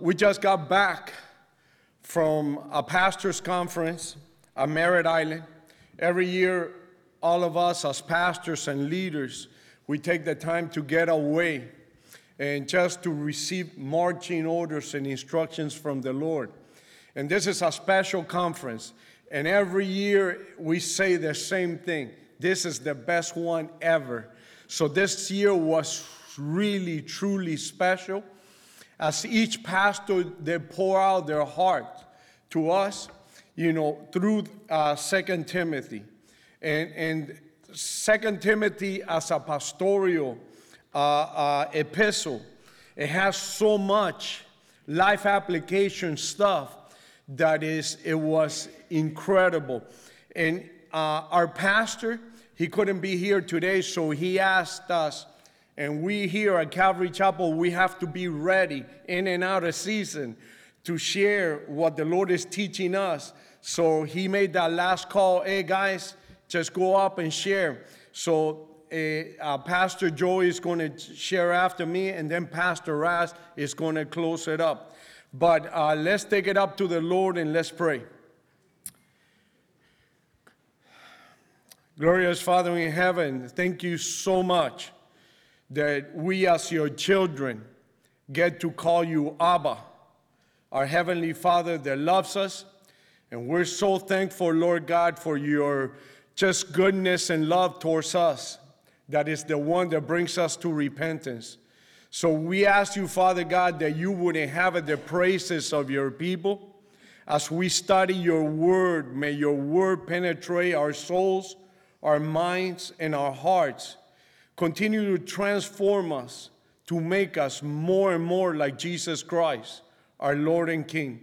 We just got back from a pastor's conference at Merritt Island. Every year, all of us as pastors and leaders, we take the time to get away and just to receive marching orders and instructions from the Lord. And this is a special conference. And every year we say the same thing. This is the best one ever. So this year was really, truly special. As each pastor, they pour out their heart to us, you know, through uh, Second Timothy. And, and Second Timothy as a pastoral uh, uh, epistle, it has so much life application stuff that is, it was incredible. And uh, our pastor, he couldn't be here today, so he asked us, and we here at Calvary Chapel, we have to be ready in and out of season to share what the Lord is teaching us. So he made that last call, hey guys, just go up and share. So uh, uh, Pastor Joey is going to share after me, and then Pastor Raz is going to close it up. But uh, let's take it up to the Lord and let's pray. Glorious Father in heaven, thank you so much that we, as your children, get to call you Abba, our Heavenly Father that loves us. And we're so thankful, Lord God, for your just goodness and love towards us. That is the one that brings us to repentance. So we ask you, Father God, that you would inhabit the praises of your people. As we study your word, may your word penetrate our souls our minds, and our hearts. Continue to transform us to make us more and more like Jesus Christ, our Lord and King.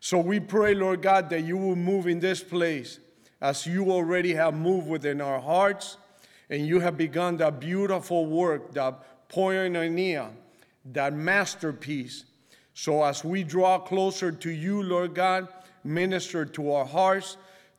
So we pray, Lord God, that you will move in this place as you already have moved within our hearts, and you have begun that beautiful work, that poiema, that masterpiece. So as we draw closer to you, Lord God, minister to our hearts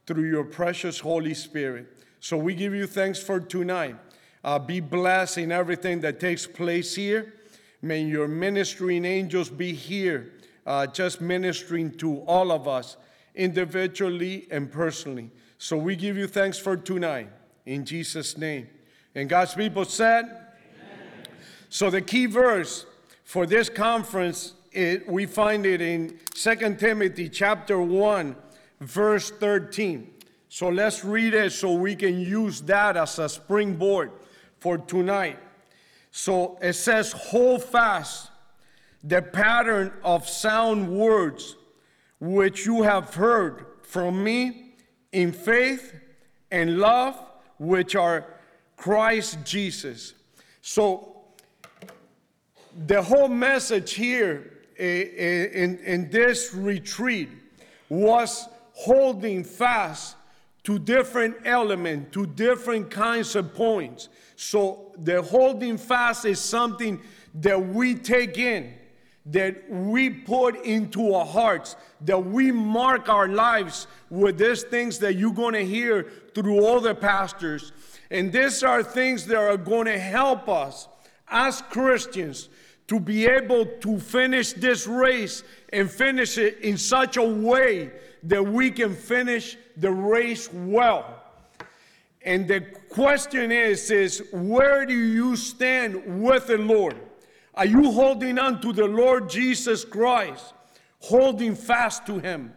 through your precious Holy Spirit. So we give you thanks for tonight. Uh, be blessed in everything that takes place here. May your ministering angels be here, uh, just ministering to all of us individually and personally. So we give you thanks for tonight in Jesus' name. And God's people said, Amen. So the key verse for this conference, it, we find it in 2 Timothy chapter 1, verse 13. So let's read it so we can use that as a springboard for tonight. So it says, Hold fast the pattern of sound words which you have heard from me in faith and love, which are Christ Jesus. So the whole message here in, in this retreat was holding fast to different elements, to different kinds of points. So the holding fast is something that we take in, that we put into our hearts, that we mark our lives with these things that you're going to hear through all the pastors. And these are things that are going to help us as Christians to be able to finish this race and finish it in such a way that we can finish the race well. And the question is, is where do you stand with the Lord? Are you holding on to the Lord Jesus Christ, holding fast to Him?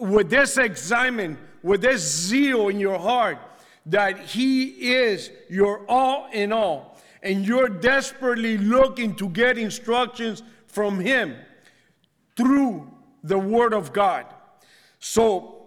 With this excitement, with this zeal in your heart that He is your all in all, and you're desperately looking to get instructions from Him through the Word of God. So,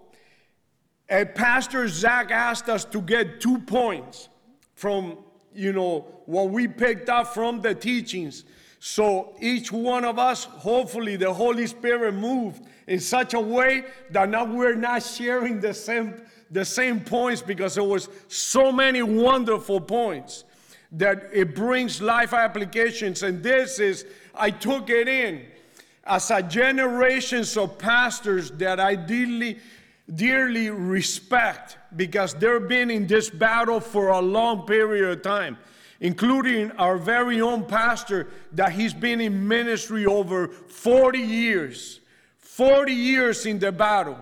a Pastor Zach asked us to get two points from, you know, what we picked up from the teachings. So each one of us, hopefully, the Holy Spirit moved in such a way that now we're not sharing the same the same points because there was so many wonderful points that it brings life applications. And this is, I took it in as a generations of pastors that I dearly respect because they've been in this battle for a long period of time. including our very own pastor that he's been in ministry over 40 years. 40 years in the battle.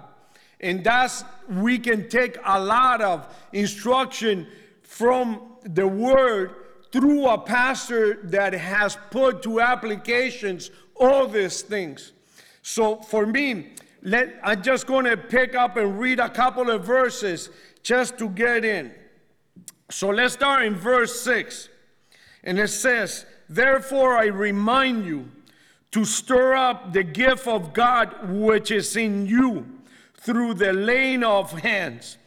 And that's, we can take a lot of instruction from the word through a pastor that has put to applications all these things. So for me, let, I'm just going to pick up and read a couple of verses just to get in. So let's start in verse 6. And it says, Therefore I remind you to stir up the gift of God which is in you through the laying of hands.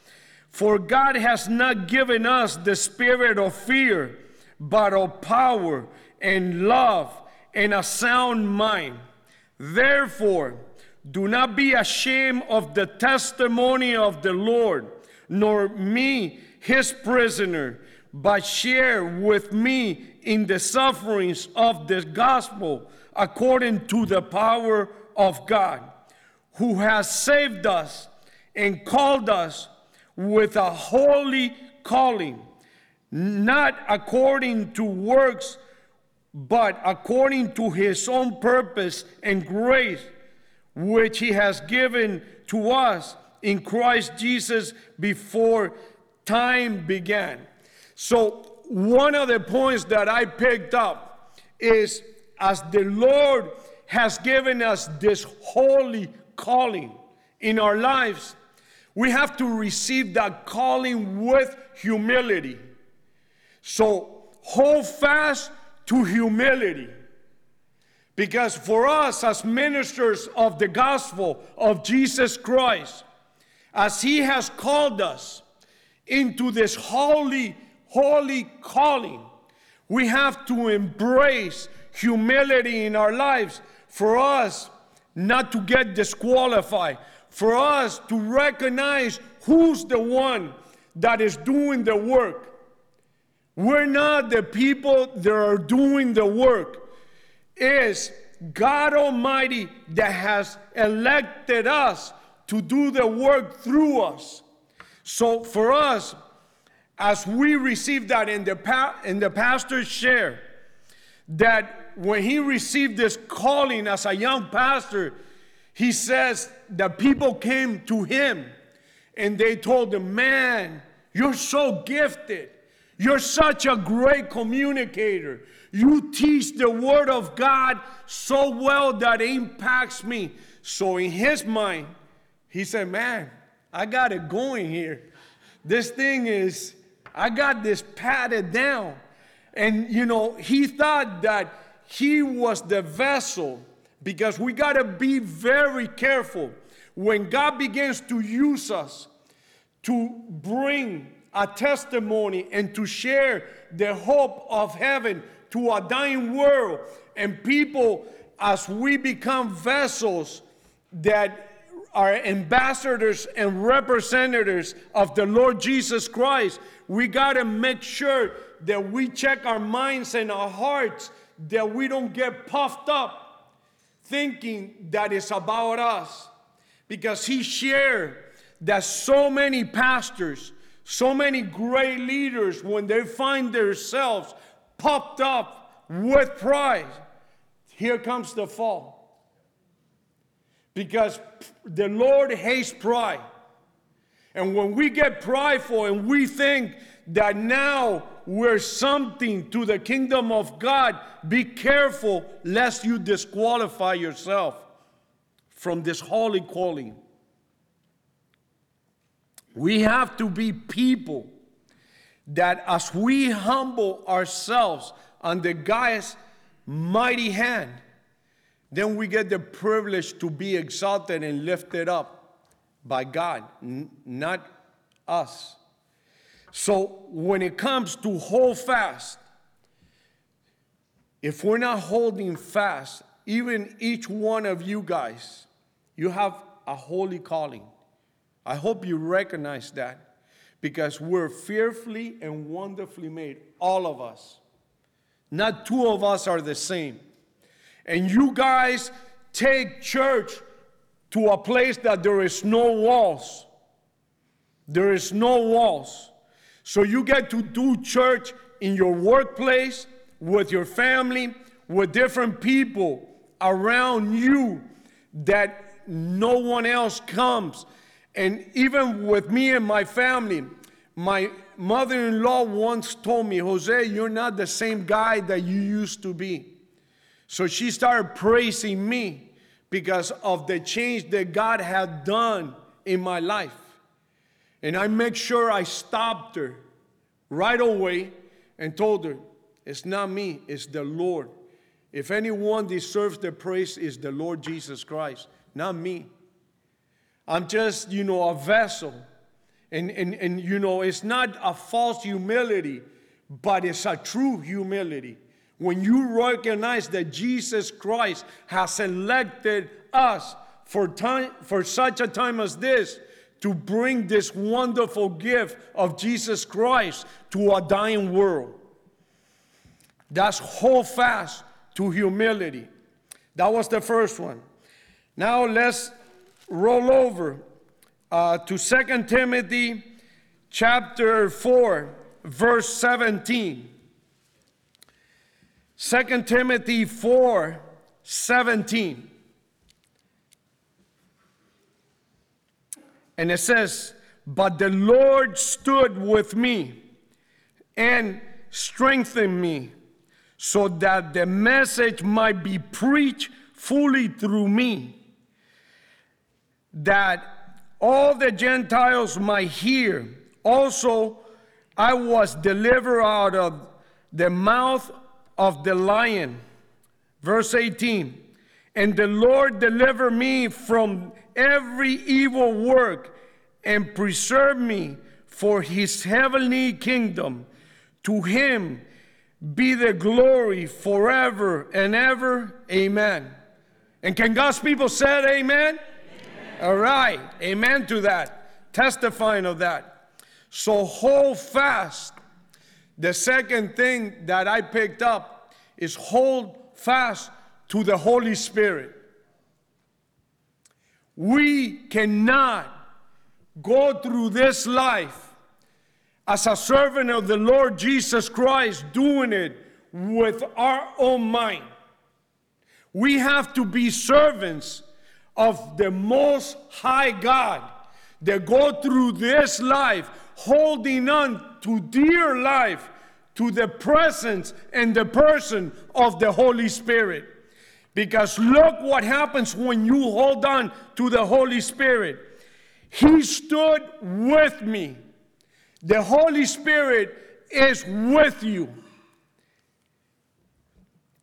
For God has not given us the spirit of fear, but of power and love and a sound mind. Therefore, do not be ashamed of the testimony of the Lord, nor me, his prisoner, but share with me in the sufferings of the gospel according to the power of God who has saved us and called us with a holy calling, not according to works, but according to his own purpose and grace, which he has given to us in Christ Jesus before time began. So, one of the points that I picked up is as the Lord has given us this holy calling in our lives, we have to receive that calling with humility. So hold fast to humility. Because for us, as ministers of the gospel of Jesus Christ, as He has called us into this holy, holy calling, we have to embrace humility in our lives for us not to get disqualified, for us to recognize who's the one that is doing the work. We're not the people that are doing the work. It's God Almighty that has elected us to do the work through us. So for us, as we receive that in the, pa- in the pastor's share, that when he received this calling as a young pastor, he says that people came to him and they told him, Man, you're so gifted. You're such a great communicator. You teach the Word of God so well that it impacts me. So, in his mind, he said, Man, I got it going here. This thing is, I got this patted down. And, you know, he thought that he was the vessel because we got to be very careful when God begins to use us to bring a testimony and to share the hope of heaven to a dying world and people as we become vessels that are ambassadors and representatives of the Lord Jesus Christ, we got to make sure that we check our minds and our hearts that we don't get puffed up thinking that it's about us. Because he shared that so many pastors, so many great leaders, when they find themselves puffed up with pride, here comes the fall. Because the Lord hates pride. And when we get prideful and we think that now we're something to the kingdom of God, be careful lest you disqualify yourself from this holy calling. We have to be people that as we humble ourselves under God's mighty hand, then we get the privilege to be exalted and lifted up by God, n- not us. So when it comes to hold fast, if we're not holding fast, even each one of you guys, you have a holy calling. I hope you recognize that because we're fearfully and wonderfully made, all of us. Not two of us are the same. And you guys take church to a place that there is no walls. There is no walls. So you get to do church in your workplace, with your family, with different people around you that no one else comes. And even with me and my family, my mother in law once told me, Jose, you're not the same guy that you used to be. So she started praising me because of the change that God had done in my life. And I make sure I stopped her right away and told her, It's not me, it's the Lord. If anyone deserves the praise, is the Lord Jesus Christ, not me. I'm just, you know, a vessel. And, and, and, you know, it's not a false humility, but it's a true humility. When you recognize that Jesus Christ has selected us for, time, for such a time as this to bring this wonderful gift of Jesus Christ to a dying world. That's hold fast to humility. That was the first one. Now let's roll over uh, to 2 Timothy chapter 4, verse 17. 2 Timothy 4, 17. And it says, But the Lord stood with me and strengthened me so that the message might be preached fully through me that all the Gentiles might hear. Also, I was delivered out of the mouth of the lion. Verse 18 And the Lord delivered me from every evil work and preserved me for his heavenly kingdom. To him be the glory forever and ever. Amen. And can God's people say amen? All right. Amen to that. Testifying of that. So hold fast. The second thing that I picked up is hold fast to the Holy Spirit. We cannot go through this life as a servant of the Lord Jesus Christ doing it with our own mind. We have to be servants of the Most High God that go through this life holding on to dear life to the presence and the person of the Holy Spirit. Because look what happens when you hold on to the Holy Spirit. He stood with me. The Holy Spirit is with you.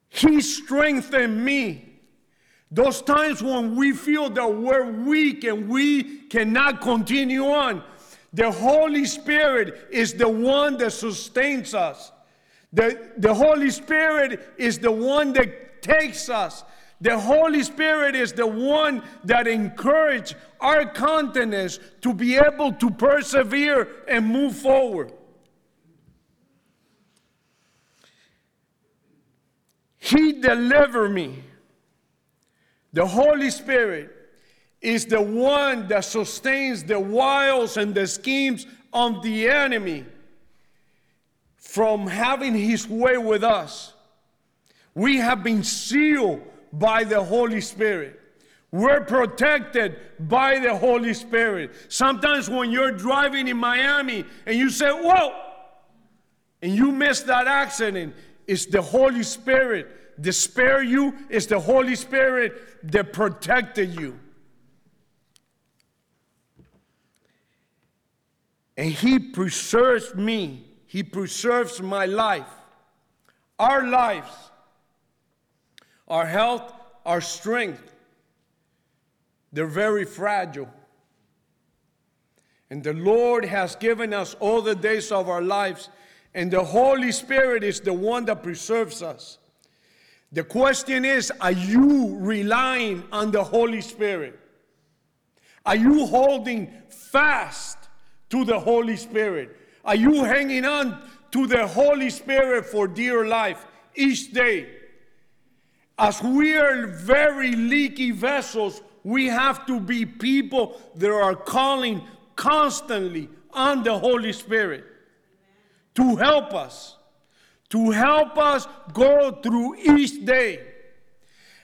He strengthened me. Those times when we feel that we're weak and we cannot continue on, the Holy Spirit is the one that sustains us. The, the Holy Spirit is the one that takes us. The Holy Spirit is the one that encourages our continence to be able to persevere and move forward. He delivered me the Holy Spirit is the one that sustains the wiles and the schemes of the enemy from having his way with us. We have been sealed by the Holy Spirit. We're protected by the Holy Spirit. Sometimes when you're driving in Miami and you say, Whoa, and you miss that accident, it's the Holy Spirit spare you, is the Holy Spirit that protected you. And He preserves me, He preserves my life, our lives, our health, our strength. They're very fragile. And the Lord has given us all the days of our lives, and the Holy Spirit is the one that preserves us. The question is are you relying on the Holy Spirit? Are you holding fast to the Holy Spirit? Are you hanging on to the Holy Spirit for dear life each day? As we are very leaky vessels, we have to be people that are calling constantly on the Holy Spirit to help us. To help us go through each day.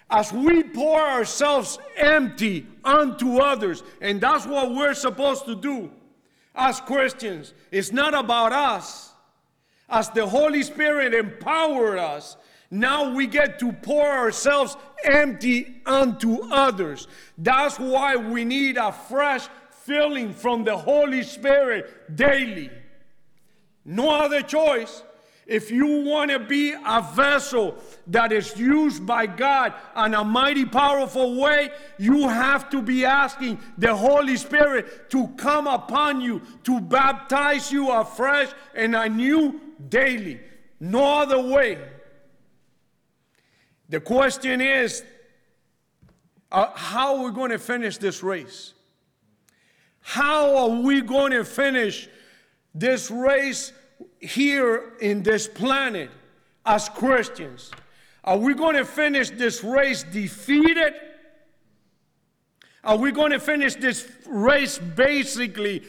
As we pour ourselves empty unto others, and that's what we're supposed to do as Christians. It's not about us. As the Holy Spirit empowered us, now we get to pour ourselves empty unto others. That's why we need a fresh filling from the Holy Spirit daily. No other choice. If you want to be a vessel that is used by God in a mighty powerful way, you have to be asking the Holy Spirit to come upon you, to baptize you afresh and anew daily. No other way. The question is uh, how are we going to finish this race? How are we going to finish this race here in this planet as Christians? Are we going to finish this race defeated? Are we going to finish this race basically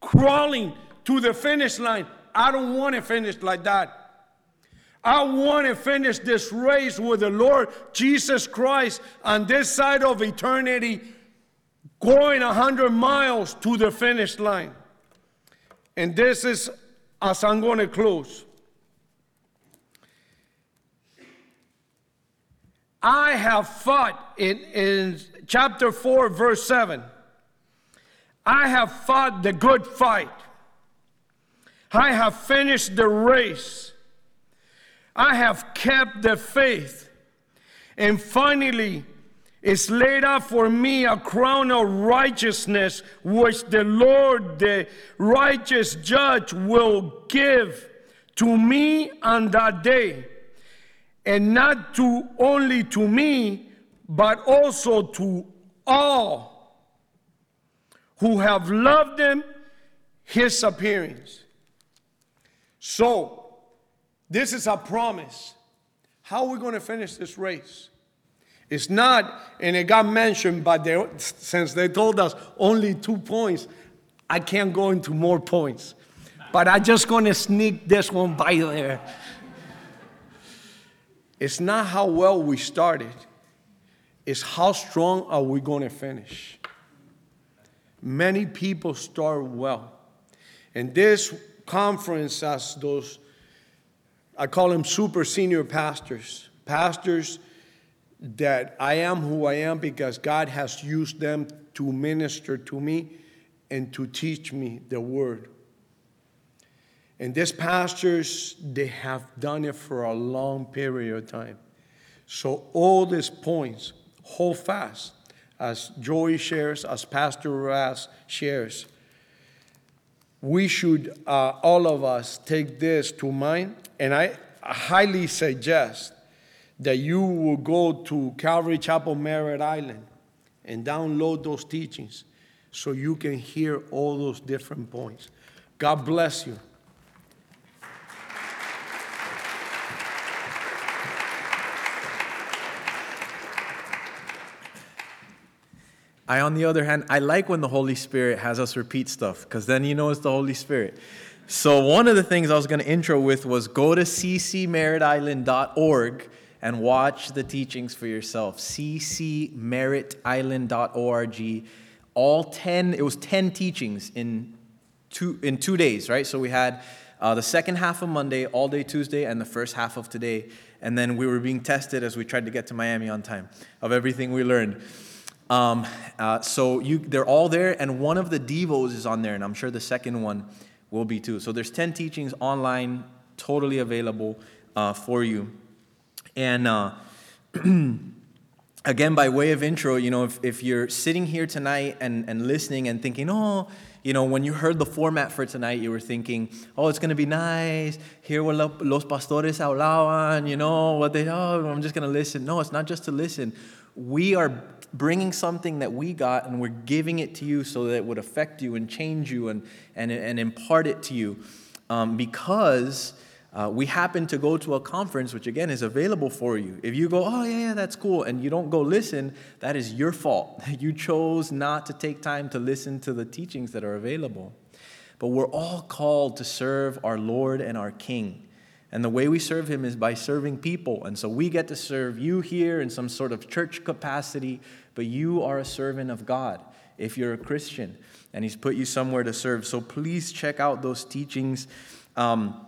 crawling to the finish line? I don't want to finish like that. I want to finish this race with the Lord Jesus Christ on this side of eternity, going 100 miles to the finish line. And this is as I'm going to close. I have fought in, in chapter 4, verse 7. I have fought the good fight. I have finished the race. I have kept the faith. And finally, is laid up for me a crown of righteousness, which the Lord, the righteous judge, will give to me on that day. And not to only to me, but also to all who have loved him, his appearance. So, this is a promise. How are we going to finish this race? It's not, and it got mentioned, but they, since they told us only two points, I can't go into more points. But I'm just going to sneak this one by there. It's not how well we started, it's how strong are we going to finish. Many people start well. And this conference, as those I call them super senior pastors, pastors that I am who I am because God has used them to minister to me and to teach me the word. And these pastors, they have done it for a long period of time. So all these points, hold fast, as Joey shares, as Pastor Raz shares. We should, uh, all of us, take this to mind and I highly suggest that you will go to Calvary Chapel Merritt Island and download those teachings so you can hear all those different points. God bless you. I, on the other hand, I like when the Holy Spirit has us repeat stuff because then you know it's the Holy Spirit. So, one of the things I was going to intro with was go to ccmerrittisland.org and watch the teachings for yourself. ccmerrittisland.org. All 10, it was 10 teachings in two, in two days, right? So, we had uh, the second half of Monday, all day Tuesday, and the first half of today. And then we were being tested as we tried to get to Miami on time of everything we learned. Um, uh, so you, they're all there, and one of the devos is on there, and I'm sure the second one will be too. So there's 10 teachings online, totally available uh, for you. And uh, again, by way of intro, you know, if, if you're sitting here tonight and, and listening and thinking, oh, you know, when you heard the format for tonight, you were thinking, oh, it's going to be nice. Hear what los pastores hablaban, you know, what they, oh, I'm just going to listen. No, it's not just to listen. We are bringing something that we got and we're giving it to you so that it would affect you and change you and, and, and impart it to you. Um, because uh, we happen to go to a conference, which again is available for you. If you go, oh, yeah, yeah, that's cool, and you don't go listen, that is your fault. You chose not to take time to listen to the teachings that are available. But we're all called to serve our Lord and our King. And the way we serve Him is by serving people. And so we get to serve you here in some sort of church capacity, but you are a servant of God if you're a Christian. And He's put you somewhere to serve. So please check out those teachings. Um,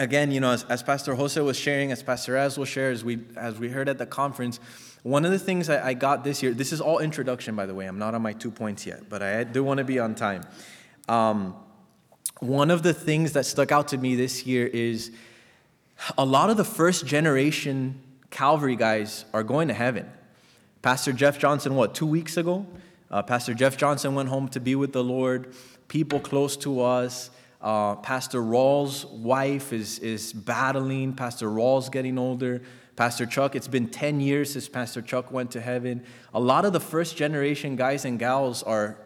again, you know, as, as, Pastor Jose was sharing, as Pastor Raz will share, as we, as we heard at the conference, one of the things I, I got this year, this is all introduction, by the way. I'm not on my two points yet, but I do want to be on time. Um, one of the things that stuck out to me this year is a lot of the first generation Calvary guys are going to heaven. Pastor Jeff Johnson, what, two weeks ago? Uh, Pastor Jeff Johnson went home to be with the Lord. People close to us. Uh, Pastor Raul's wife is, is battling. Pastor Rawls getting older. Pastor Chuck, it's been 10 years since Pastor Chuck went to heaven. A lot of the first generation guys and gals are,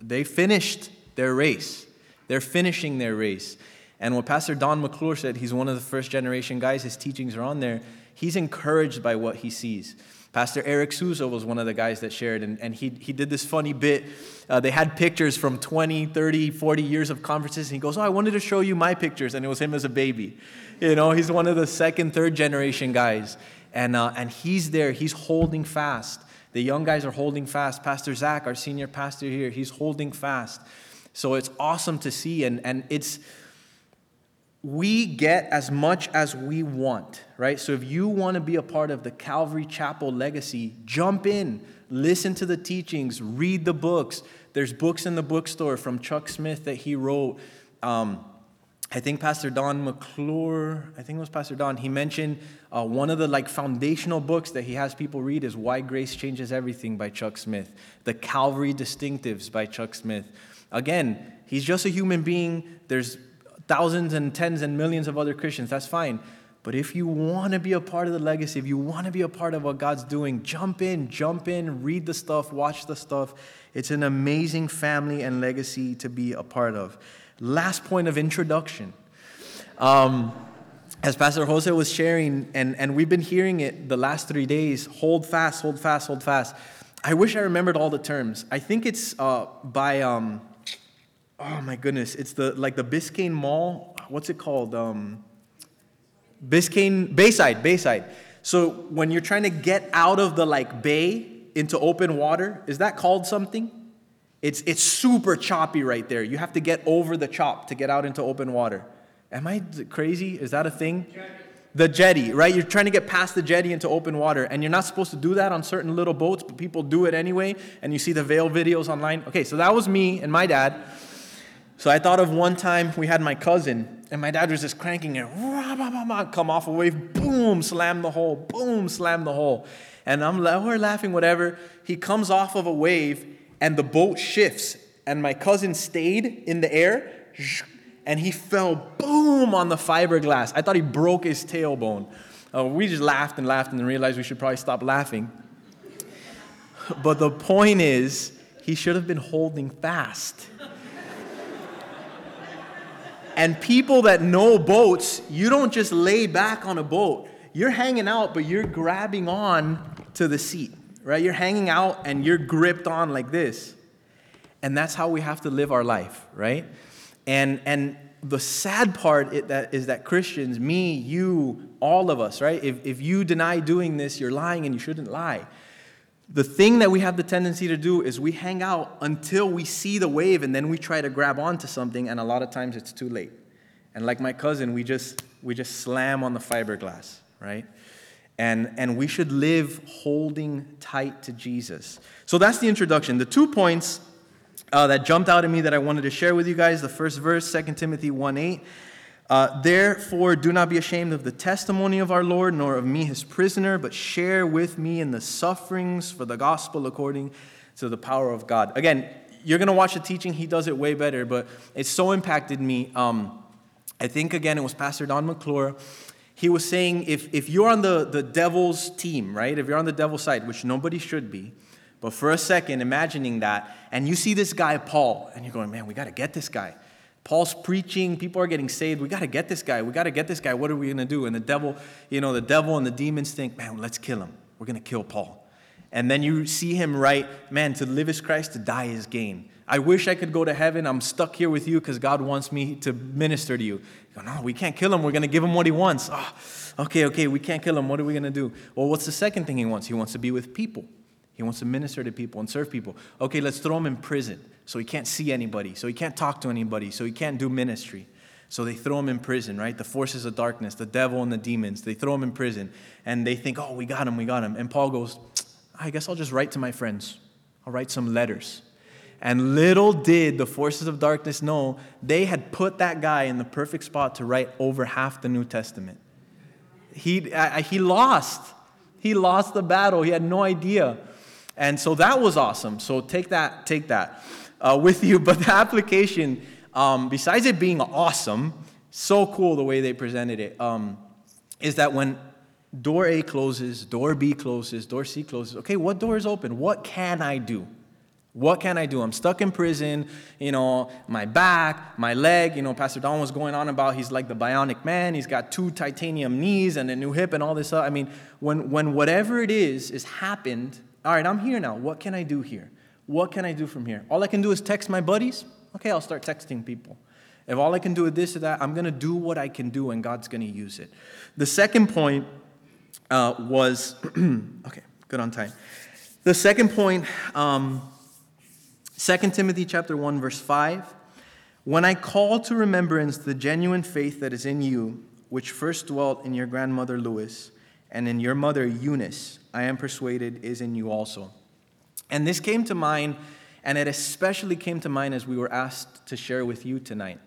they finished their race. They're finishing their race. And what Pastor Don McClure said, he's one of the first generation guys, his teachings are on there. He's encouraged by what he sees. Pastor Eric Souza was one of the guys that shared, and, and he, he did this funny bit. Uh, they had pictures from 20, 30, 40 years of conferences, and he goes, Oh, I wanted to show you my pictures, and it was him as a baby. You know, he's one of the second, third generation guys, and, uh, and he's there, he's holding fast. The young guys are holding fast. Pastor Zach, our senior pastor here, he's holding fast. So it's awesome to see, and, and it's, we get as much as we want, right? So if you want to be a part of the Calvary Chapel legacy, jump in, listen to the teachings, read the books. There's books in the bookstore from Chuck Smith that he wrote. Um, I think Pastor Don McClure, I think it was Pastor Don, he mentioned uh, one of the like foundational books that he has people read is Why Grace Changes Everything by Chuck Smith, The Calvary Distinctives by Chuck Smith. Again, he's just a human being. There's thousands and tens and millions of other Christians, that's fine. But if you want to be a part of the legacy, if you want to be a part of what God's doing, jump in, jump in, read the stuff, watch the stuff. It's an amazing family and legacy to be a part of. Last point of introduction. Um, as Pastor Jose was sharing, and, and we've been hearing it the last three days hold fast, hold fast, hold fast. I wish I remembered all the terms. I think it's uh, by. Um, oh my goodness, it's the like the Biscayne Mall. What's it called? Um, Biscayne Bayside, Bayside. So when you're trying to get out of the like bay into open water, is that called something? It's it's super choppy right there. You have to get over the chop to get out into open water. Am I crazy? Is that a thing? The jetty, right? You're trying to get past the jetty into open water, and you're not supposed to do that on certain little boats, but people do it anyway. And you see the veil videos online. Okay, so that was me and my dad. So I thought of one time we had my cousin, and my dad was just cranking it, come off a wave, boom, slam the hole, boom, slam the hole. And I'm we're laughing, whatever. He comes off of a wave, and the boat shifts, and my cousin stayed in the air, and he fell, boom, on the fiberglass. I thought he broke his tailbone. Uh, we just laughed and laughed and realized we should probably stop laughing. But the point is, he should have been holding fast. And people that know boats, you don't just lay back on a boat. You're hanging out, but you're grabbing on to the seat, right? You're hanging out and you're gripped on like this. And that's how we have to live our life, right? And, and the sad part is that, is that Christians, me, you, all of us, right? If, if you deny doing this, you're lying and you shouldn't lie. The thing that we have the tendency to do is we hang out until we see the wave and then we try to grab onto something, and a lot of times it's too late. And like my cousin, we just, we just slam on the fiberglass, right? And, and we should live holding tight to Jesus. So that's the introduction. The two points uh, that jumped out at me that I wanted to share with you guys the first verse, 2 Timothy 1 8. Uh, Therefore, do not be ashamed of the testimony of our Lord, nor of me, his prisoner, but share with me in the sufferings for the gospel according to the power of God. Again, you're going to watch the teaching. He does it way better, but it so impacted me. Um, I think, again, it was Pastor Don McClure. He was saying if, if you're on the, the devil's team, right? If you're on the devil's side, which nobody should be, but for a second, imagining that, and you see this guy, Paul, and you're going, man, we got to get this guy. Paul's preaching, people are getting saved. We got to get this guy. We got to get this guy. What are we going to do? And the devil, you know, the devil and the demons think, man, let's kill him. We're going to kill Paul. And then you see him write, man, to live is Christ, to die is gain. I wish I could go to heaven. I'm stuck here with you because God wants me to minister to you. you go, no, we can't kill him. We're going to give him what he wants. Oh, okay, okay, we can't kill him. What are we going to do? Well, what's the second thing he wants? He wants to be with people. He wants to minister to people and serve people. Okay, let's throw him in prison so he can't see anybody, so he can't talk to anybody, so he can't do ministry. So they throw him in prison, right? The forces of darkness, the devil and the demons, they throw him in prison and they think, oh, we got him, we got him. And Paul goes, I guess I'll just write to my friends. I'll write some letters. And little did the forces of darkness know they had put that guy in the perfect spot to write over half the New Testament. He, uh, he lost. He lost the battle. He had no idea. And so that was awesome. So take that, take that uh, with you. But the application, um, besides it being awesome, so cool the way they presented it, um, is that when door A closes, door B closes, door C closes, okay, what door is open? What can I do? What can I do? I'm stuck in prison, you know, my back, my leg, you know, Pastor Don was going on about he's like the bionic man, he's got two titanium knees and a new hip and all this stuff. I mean, when, when whatever it is is happened, all right, I'm here now. What can I do here? What can I do from here? All I can do is text my buddies. Okay, I'll start texting people. If all I can do is this or that, I'm going to do what I can do and God's going to use it. The second point uh, was, okay, good on time. The second point, um, 2 Timothy chapter 1, verse 5. When I call to remembrance the genuine faith that is in you, which first dwelt in your grandmother Lois and in your mother Eunice, I am persuaded is in you also. And this came to mind, and it especially came to mind as we were asked to share with you tonight.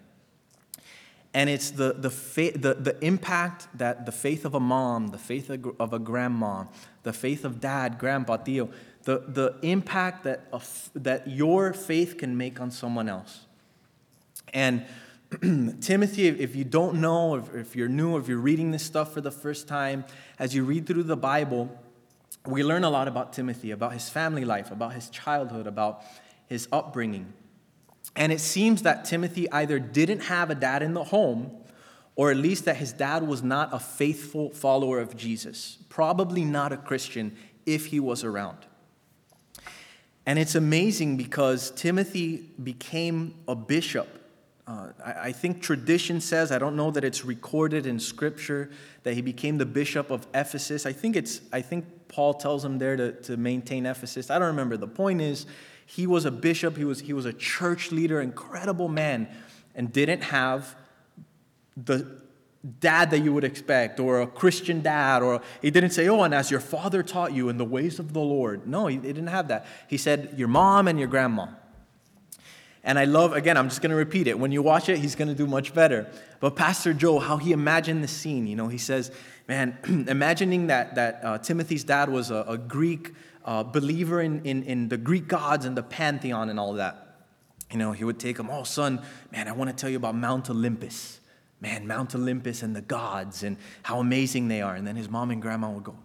And it's the, the, fa- the, the impact that the faith of a mom, the faith of a grandma, the faith of dad, grandpa, tío, the, the impact that, that your faith can make on someone else. And Timothy, if you don't know, if, you're new, if you're reading this stuff for the first time, as you read through the Bible, we learn a lot about Timothy, about his family life, about his childhood, about his upbringing. And it seems that Timothy either didn't have a dad in the home, or at least that his dad was not a faithful follower of Jesus, probably not a Christian if he was around. And it's amazing because Timothy became a bishop. Uh, I, I think tradition says, I don't know that it's recorded in scripture, that he became the bishop of Ephesus. I think, it's, I think Paul tells him there to, to maintain Ephesus. I don't remember. The point is, he was a bishop, he was, he was a church leader, incredible man, and didn't have the dad that you would expect, or a Christian dad, or he didn't say, Oh, and as your father taught you in the ways of the Lord. No, he, he didn't have that. He said, Your mom and your grandma. And I love, again, I'm just going to repeat it. When you watch it, he's going to do much better. But Pastor Joe, how he imagined the scene, you know, he says, man, imagining that, that uh, Timothy's dad was a, a Greek uh, believer in, in, in the Greek gods and the pantheon and all that. You know, he would take him, oh, son, man, I want to tell you about Mount Olympus. Man, Mount Olympus and the gods and how amazing they are. And then his mom and grandma would go,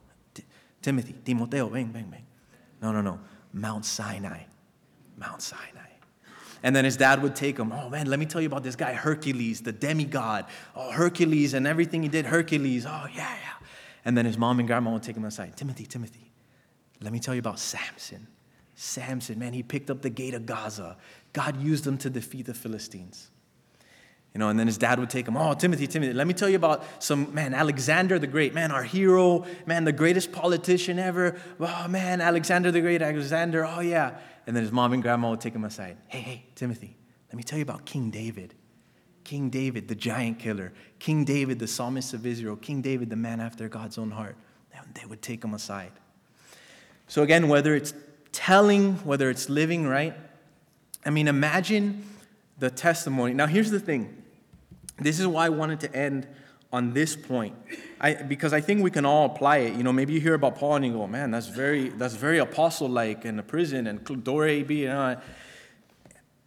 Timothy, Timoteo, bang, bang, bang. No, no, no. Mount Sinai. Mount Sinai. And then his dad would take him, oh man, let me tell you about this guy, Hercules, the demigod. Oh, Hercules and everything he did, Hercules. Oh, yeah, yeah. And then his mom and grandma would take him aside. Timothy, Timothy, let me tell you about Samson. Samson, man, he picked up the gate of Gaza. God used him to defeat the Philistines. You know, and then his dad would take him, oh, Timothy, Timothy, let me tell you about some, man, Alexander the Great, man, our hero, man, the greatest politician ever. Oh, man, Alexander the Great, Alexander, oh, yeah. And then his mom and grandma would take him aside. Hey, hey, Timothy, let me tell you about King David. King David, the giant killer. King David, the psalmist of Israel. King David, the man after God's own heart. They would take him aside. So, again, whether it's telling, whether it's living, right? I mean, imagine the testimony. Now, here's the thing this is why I wanted to end on this point. I, because I think we can all apply it. You know, maybe you hear about Paul and you go, man, that's very, that's very apostle-like in the prison and door AB.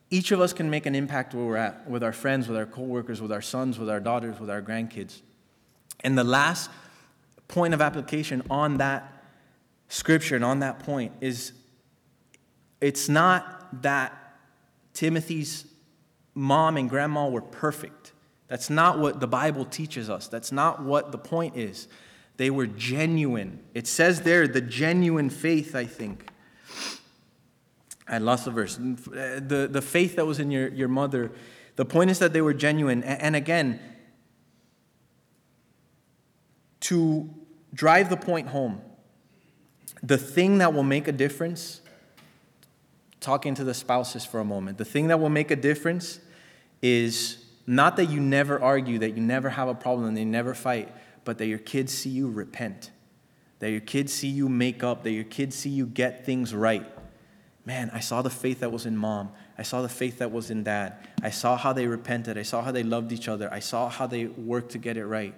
Each of us can make an impact where we're at, with our friends, with our coworkers, with our sons, with our daughters, with our grandkids. And the last point of application on that scripture and on that point is it's not that Timothy's mom and grandma were perfect. That's not what the Bible teaches us. That's not what the point is. They were genuine. It says there, the genuine faith, I think. I lost the verse. The, the faith that was in your, your mother, the point is that they were genuine. And again, to drive the point home, the thing that will make a difference, talking to the spouses for a moment, the thing that will make a difference is not that you never argue, that you never have a problem, and they never fight, but that your kids see you repent, that your kids see you make up, that your kids see you get things right. Man, I saw the faith that was in mom. I saw the faith that was in dad. I saw how they repented. I saw how they loved each other. I saw how they worked to get it right,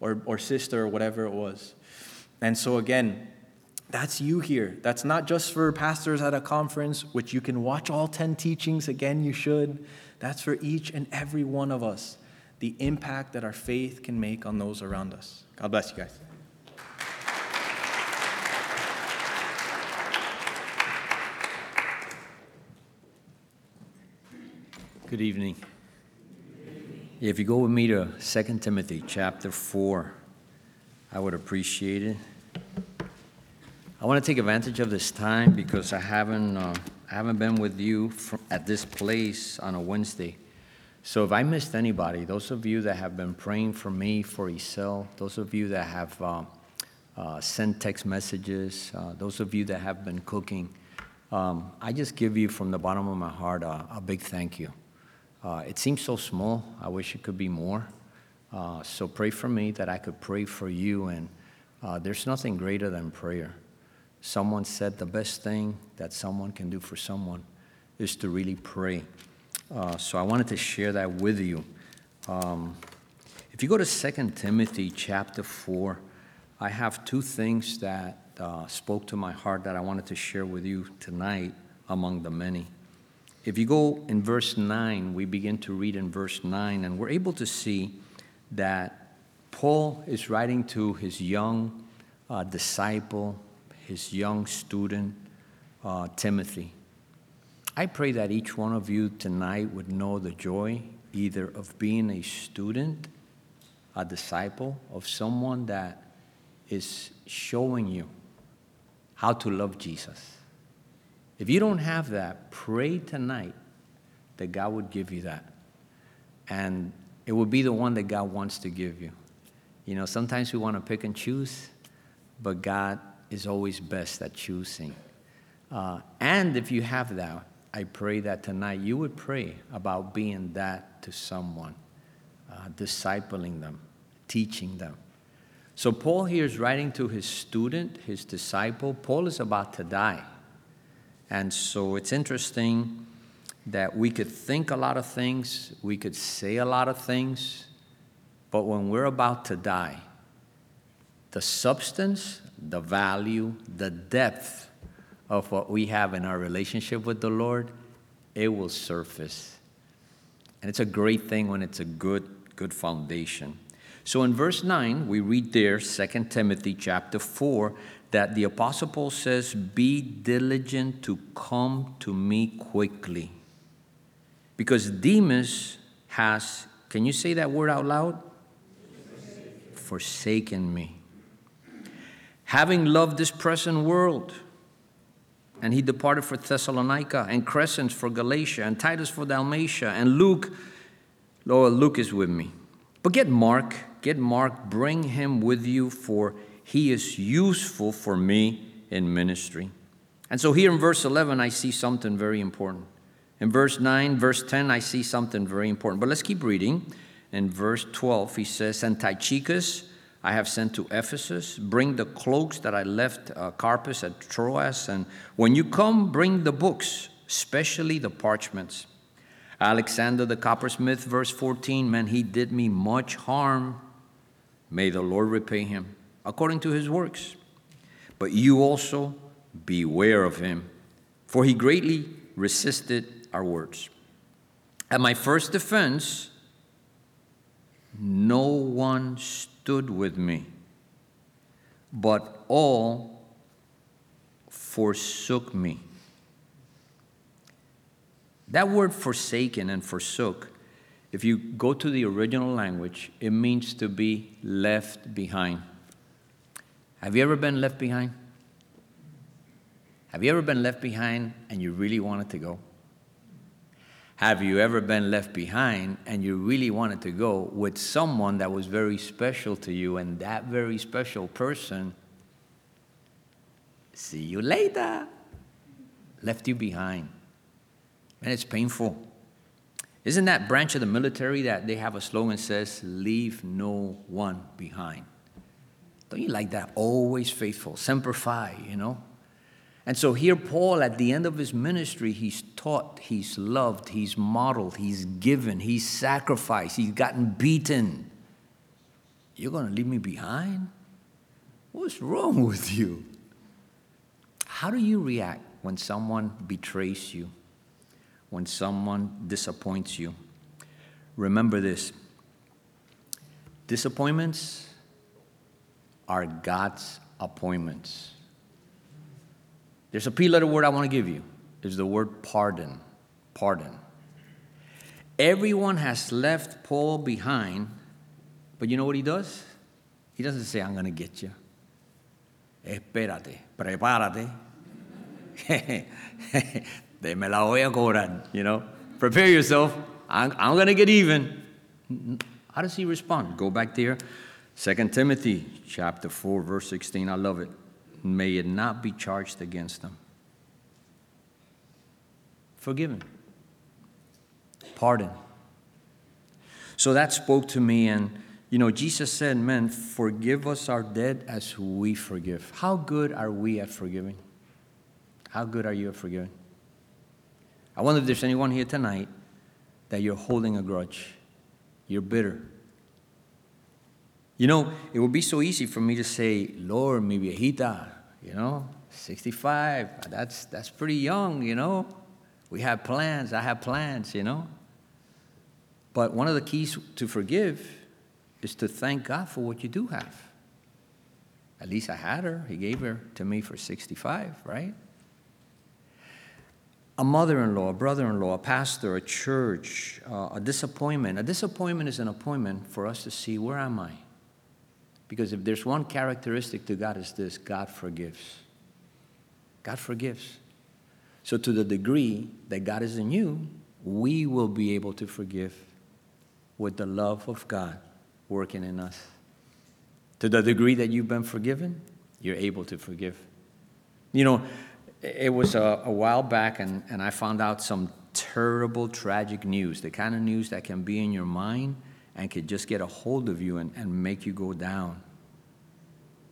or, or sister, or whatever it was. And so, again, that's you here. That's not just for pastors at a conference, which you can watch all 10 teachings. Again, you should. That's for each and every one of us. The impact that our faith can make on those around us. God bless you guys. Good evening. If you go with me to 2 Timothy chapter 4, I would appreciate it. I want to take advantage of this time because I haven't, uh, I haven't been with you at this place on a Wednesday. So if I missed anybody, those of you that have been praying for me, for Isel, those of you that have uh, uh, sent text messages, uh, those of you that have been cooking, um, I just give you from the bottom of my heart a big thank you. Uh, it seems so small. I wish it could be more. Uh, so pray for me that I could pray for you. And uh, there's nothing greater than prayer. Someone said the best thing that someone can do for someone is to really pray. Uh, so I wanted to share that with you. Um, if you go to 2 Timothy chapter 4, I have two things that uh, spoke to my heart that I wanted to share with you tonight among the many. If you go in verse 9, we begin to read in verse 9, and we're able to see that Paul is writing to his young uh, disciple, his young student, uh, Timothy. I pray that each one of you tonight would know the joy either of being a student, a disciple, of someone that is showing you how to love Jesus if you don't have that, pray tonight that God would give you that. And it will be the one that God wants to give you. You know, sometimes we want to pick and choose, but God is always best at choosing. Uh, and if you have that, I pray that tonight you would pray about being that to someone, uh, discipling them, teaching them. So, Paul here is writing to his student, his disciple. Paul is about to die. And so it's interesting that we could think a lot of things, we could say a lot of things, but when we're about to die, the substance, the value, the depth of what we have in our relationship with the Lord, it will surface. And it's a great thing when it's a good, good foundation. So in verse 9, we read there, 2 Timothy chapter 4, that the Apostle Paul says, Be diligent to come to me quickly. Because Demas has, can you say that word out loud? Forsaken me. Having loved this present world, and he departed for Thessalonica, and Crescens for Galatia, and Titus for Dalmatia, and Luke, Lord, Luke is with me. But get Mark, get Mark, bring him with you, for he is useful for me in ministry. And so here in verse 11, I see something very important. In verse 9, verse 10, I see something very important. But let's keep reading. In verse 12, he says, And Tychicus I have sent to Ephesus. Bring the cloaks that I left uh, Carpus at Troas. And when you come, bring the books, especially the parchments. Alexander the coppersmith, verse 14, man, he did me much harm. May the Lord repay him according to his works. But you also beware of him, for he greatly resisted our words. At my first defense, no one stood with me, but all forsook me. That word forsaken and forsook, if you go to the original language, it means to be left behind. Have you ever been left behind? Have you ever been left behind and you really wanted to go? Have you ever been left behind and you really wanted to go with someone that was very special to you and that very special person, see you later, left you behind? And it's painful. Isn't that branch of the military that they have a slogan says, leave no one behind? Don't you like that? Always faithful, semper fi, you know? And so here, Paul, at the end of his ministry, he's taught, he's loved, he's modeled, he's given, he's sacrificed, he's gotten beaten. You're going to leave me behind? What's wrong with you? How do you react when someone betrays you, when someone disappoints you? Remember this disappointments are God's appointments. There's a P letter word I want to give you. Is the word pardon. Pardon. Everyone has left Paul behind, but you know what he does? He doesn't say, I'm going to get you. Espérate, prepárate. De me la voy a cobrar, you know. Prepare yourself. I'm, I'm going to get even. How does he respond? Go back there. 2 Timothy chapter 4, verse 16. I love it may it not be charged against them. Forgiven. Pardon. So that spoke to me, and you know, Jesus said, Man, forgive us our debt as we forgive. How good are we at forgiving? How good are you at forgiving? I wonder if there's anyone here tonight that you're holding a grudge, you're bitter. You know, it would be so easy for me to say, Lord, mi viejita, you know, 65, that's, that's pretty young, you know. We have plans, I have plans, you know. But one of the keys to forgive is to thank God for what you do have. At least I had her. He gave her to me for 65, right? A mother in law, a brother in law, a pastor, a church, uh, a disappointment. A disappointment is an appointment for us to see where am I? Because if there's one characteristic to God, is this God forgives. God forgives. So, to the degree that God is in you, we will be able to forgive with the love of God working in us. To the degree that you've been forgiven, you're able to forgive. You know, it was a, a while back, and, and I found out some terrible, tragic news the kind of news that can be in your mind and could just get a hold of you and, and make you go down.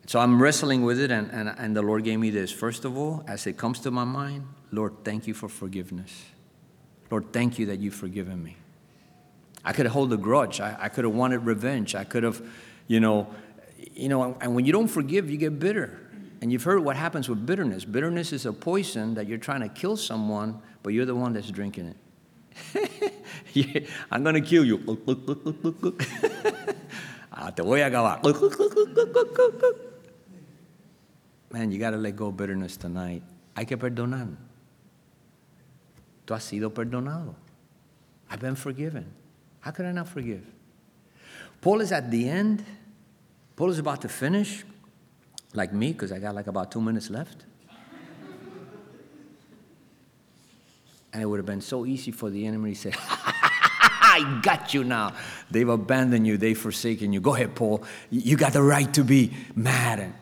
So I'm wrestling with it, and, and, and the Lord gave me this. First of all, as it comes to my mind, Lord, thank you for forgiveness. Lord, thank you that you've forgiven me. I could have held a grudge. I, I could have wanted revenge. I could have, you know, you know, and when you don't forgive, you get bitter. And you've heard what happens with bitterness. Bitterness is a poison that you're trying to kill someone, but you're the one that's drinking it. I'm going to kill you. Man, you got to let go of bitterness tonight. Hay que perdonar. Tú has sido perdonado. I've been forgiven. How could I not forgive? Paul is at the end. Paul is about to finish, like me, because I got like about two minutes left. And it would have been so easy for the enemy to say, I got you now. They've abandoned you, they've forsaken you. Go ahead, Paul. You got the right to be mad. And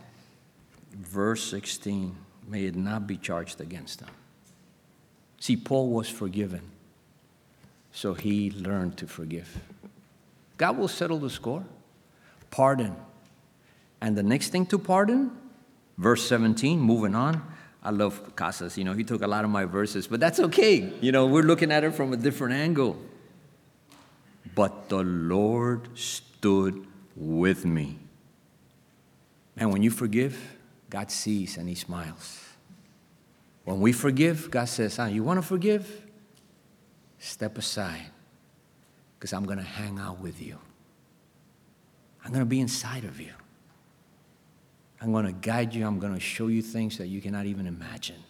verse 16, may it not be charged against them. See, Paul was forgiven, so he learned to forgive. God will settle the score. Pardon. And the next thing to pardon, verse 17, moving on, I love Casas. You know, he took a lot of my verses, but that's okay. You know, we're looking at it from a different angle. But the Lord stood with me. And when you forgive, God sees and He smiles. When we forgive, God says, ah, You want to forgive? Step aside, because I'm going to hang out with you. I'm going to be inside of you. I'm going to guide you. I'm going to show you things that you cannot even imagine.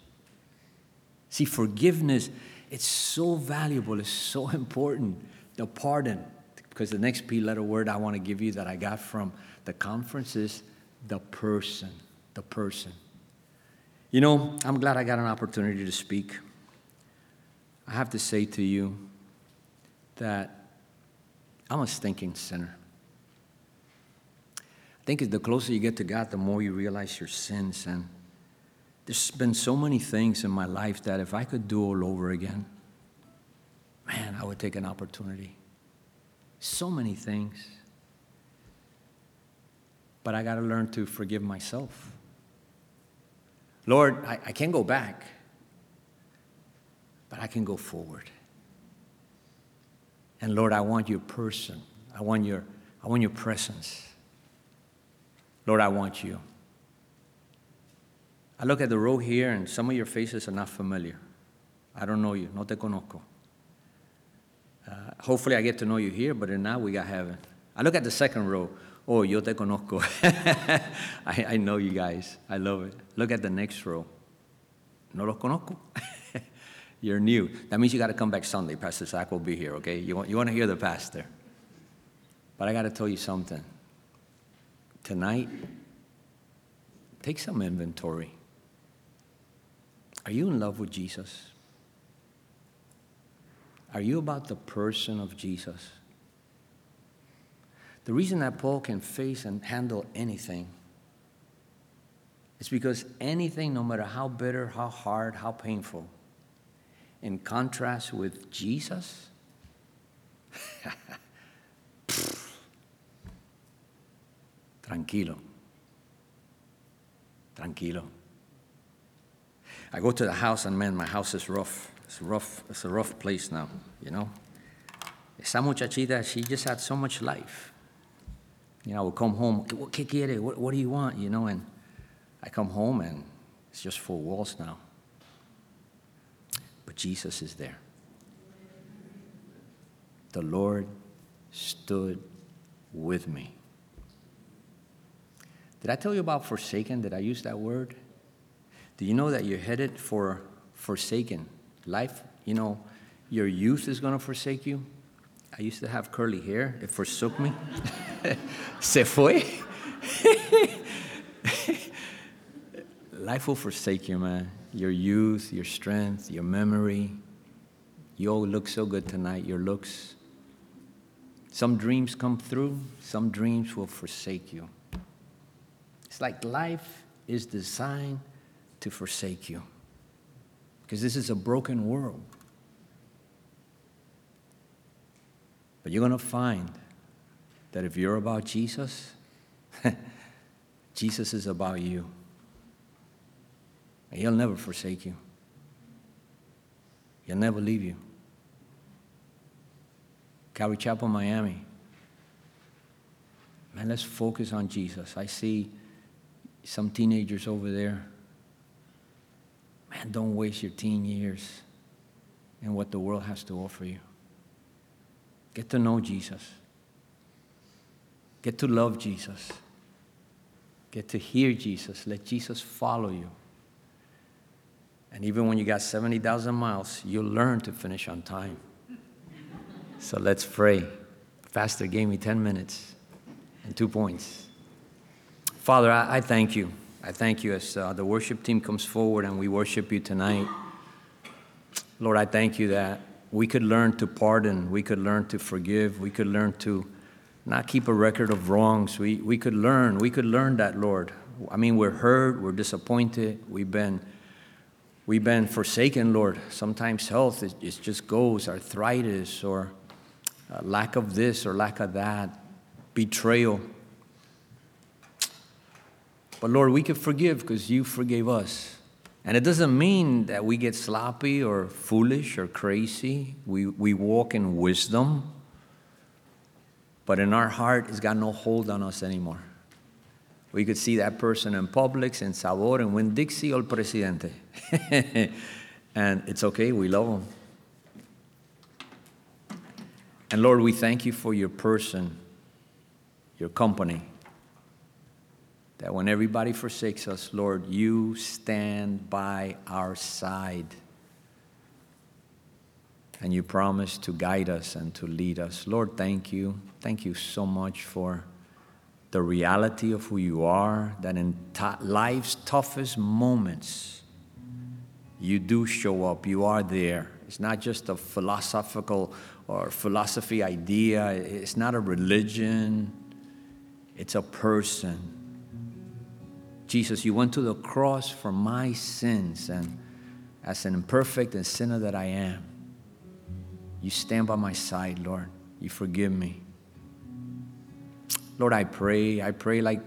See, forgiveness, it's so valuable, it's so important. The pardon, because the next P letter word I want to give you that I got from the conference is the person. The person. You know, I'm glad I got an opportunity to speak. I have to say to you that I'm a stinking sinner. I think the closer you get to God, the more you realize your sins. And there's been so many things in my life that if I could do all over again, man, I would take an opportunity. So many things. But I got to learn to forgive myself. Lord, I, I can't go back, but I can go forward. And Lord, I want your person. I want your, I want your presence. Lord, I want you. I look at the row here, and some of your faces are not familiar. I don't know you. No te conozco. Uh, hopefully, I get to know you here, but if not, we got heaven. I look at the second row. Oh, yo te conozco. I, I know you guys. I love it. Look at the next row. No los conozco. You're new. That means you got to come back Sunday. Pastor Zach will be here, okay? You want, you want to hear the pastor. But I got to tell you something. Tonight, take some inventory. Are you in love with Jesus? Are you about the person of Jesus? The reason that Paul can face and handle anything is because anything, no matter how bitter, how hard, how painful, in contrast with Jesus, tranquilo. Tranquilo. I go to the house and man, my house is rough. It's rough. It's a rough place now, you know. Esa muchachita, she just had so much life. You know, I would come home, ¿qué quiere? What, what do you want? You know, and I come home and it's just four walls now. But Jesus is there. The Lord stood with me. Did I tell you about forsaken? Did I use that word? Do you know that you're headed for forsaken life? You know, your youth is going to forsake you. I used to have curly hair. It forsook me. Se fue. life will forsake you, man. Your youth, your strength, your memory. You all look so good tonight, your looks. Some dreams come through, some dreams will forsake you. It's like life is designed to forsake you because this is a broken world. But you're going to find that if you're about Jesus, Jesus is about you. And he'll never forsake you. He'll never leave you. Calvary Chapel, Miami. Man, let's focus on Jesus. I see some teenagers over there. Man, don't waste your teen years in what the world has to offer you. Get to know Jesus. Get to love Jesus. Get to hear Jesus. Let Jesus follow you. And even when you got 70,000 miles, you'll learn to finish on time. So let's pray. Faster gave me 10 minutes and two points. Father, I, I thank you. I thank you as uh, the worship team comes forward and we worship you tonight. Lord, I thank you that we could learn to pardon, we could learn to forgive, we could learn to not keep a record of wrongs. We, we could learn, we could learn that, Lord. I mean, we're hurt, we're disappointed, we've been, we've been forsaken, Lord. Sometimes health, it, it just goes, arthritis or uh, lack of this or lack of that, betrayal. But Lord, we can forgive because you forgave us. And it doesn't mean that we get sloppy or foolish or crazy. We, we walk in wisdom, but in our heart, it's got no hold on us anymore. We could see that person in Publix, in Sabor, in Winn-Dixie, or Presidente. and it's okay, we love them. And Lord, we thank you for your person, your company that when everybody forsakes us, Lord, you stand by our side. And you promise to guide us and to lead us. Lord, thank you. Thank you so much for the reality of who you are, that in t- life's toughest moments, You do show up, you are there. It's not just a philosophical or philosophy idea, it's not a religion, it's a person. Jesus, you went to the cross for my sins, and as an imperfect and sinner that I am, you stand by my side, Lord. You forgive me. Lord, I pray, I pray like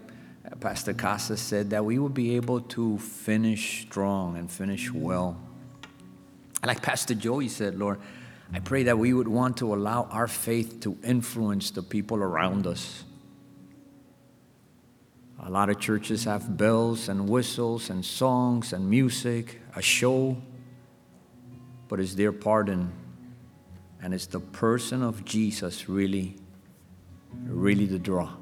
Pastor Casa said, that we will be able to finish strong and finish well. Like Pastor Joey said, Lord, I pray that we would want to allow our faith to influence the people around us. A lot of churches have bells and whistles and songs and music, a show, but it's their pardon. And it's the person of Jesus really, really the draw.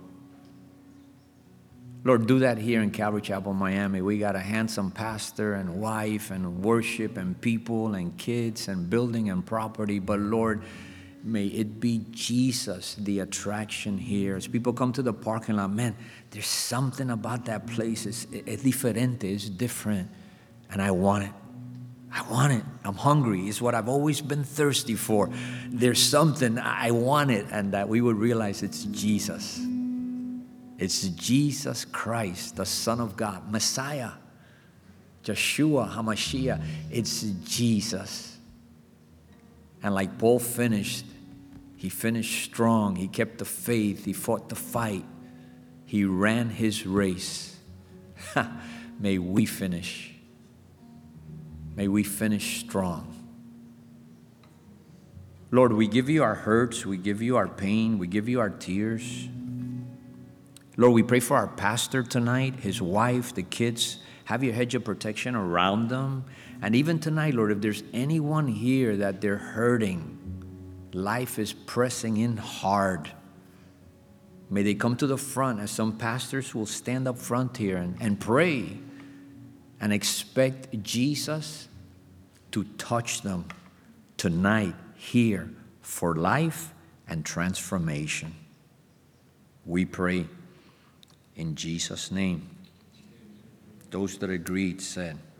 Lord, do that here in Calvary Chapel, Miami. We got a handsome pastor and wife and worship and people and kids and building and property. But Lord, may it be Jesus, the attraction here. As people come to the parking lot, man, there's something about that place. It's, it's it's different. And I want it. I want it. I'm hungry. It's what I've always been thirsty for. There's something, I want it. And that we would realize it's Jesus. It's Jesus Christ, the Son of God, Messiah, Joshua, Hamashiach. It's Jesus. And like Paul finished, he finished strong. He kept the faith. He fought the fight. He ran his race. May we finish. May we finish strong. Lord, we give you our hurts, we give you our pain, we give you our tears. Lord, we pray for our pastor tonight, his wife, the kids. Have your hedge of protection around them. And even tonight, Lord, if there's anyone here that they're hurting, life is pressing in hard. May they come to the front as some pastors will stand up front here and, and pray and expect Jesus to touch them tonight, here, for life and transformation. We pray in Jesus' name. Those that agreed said,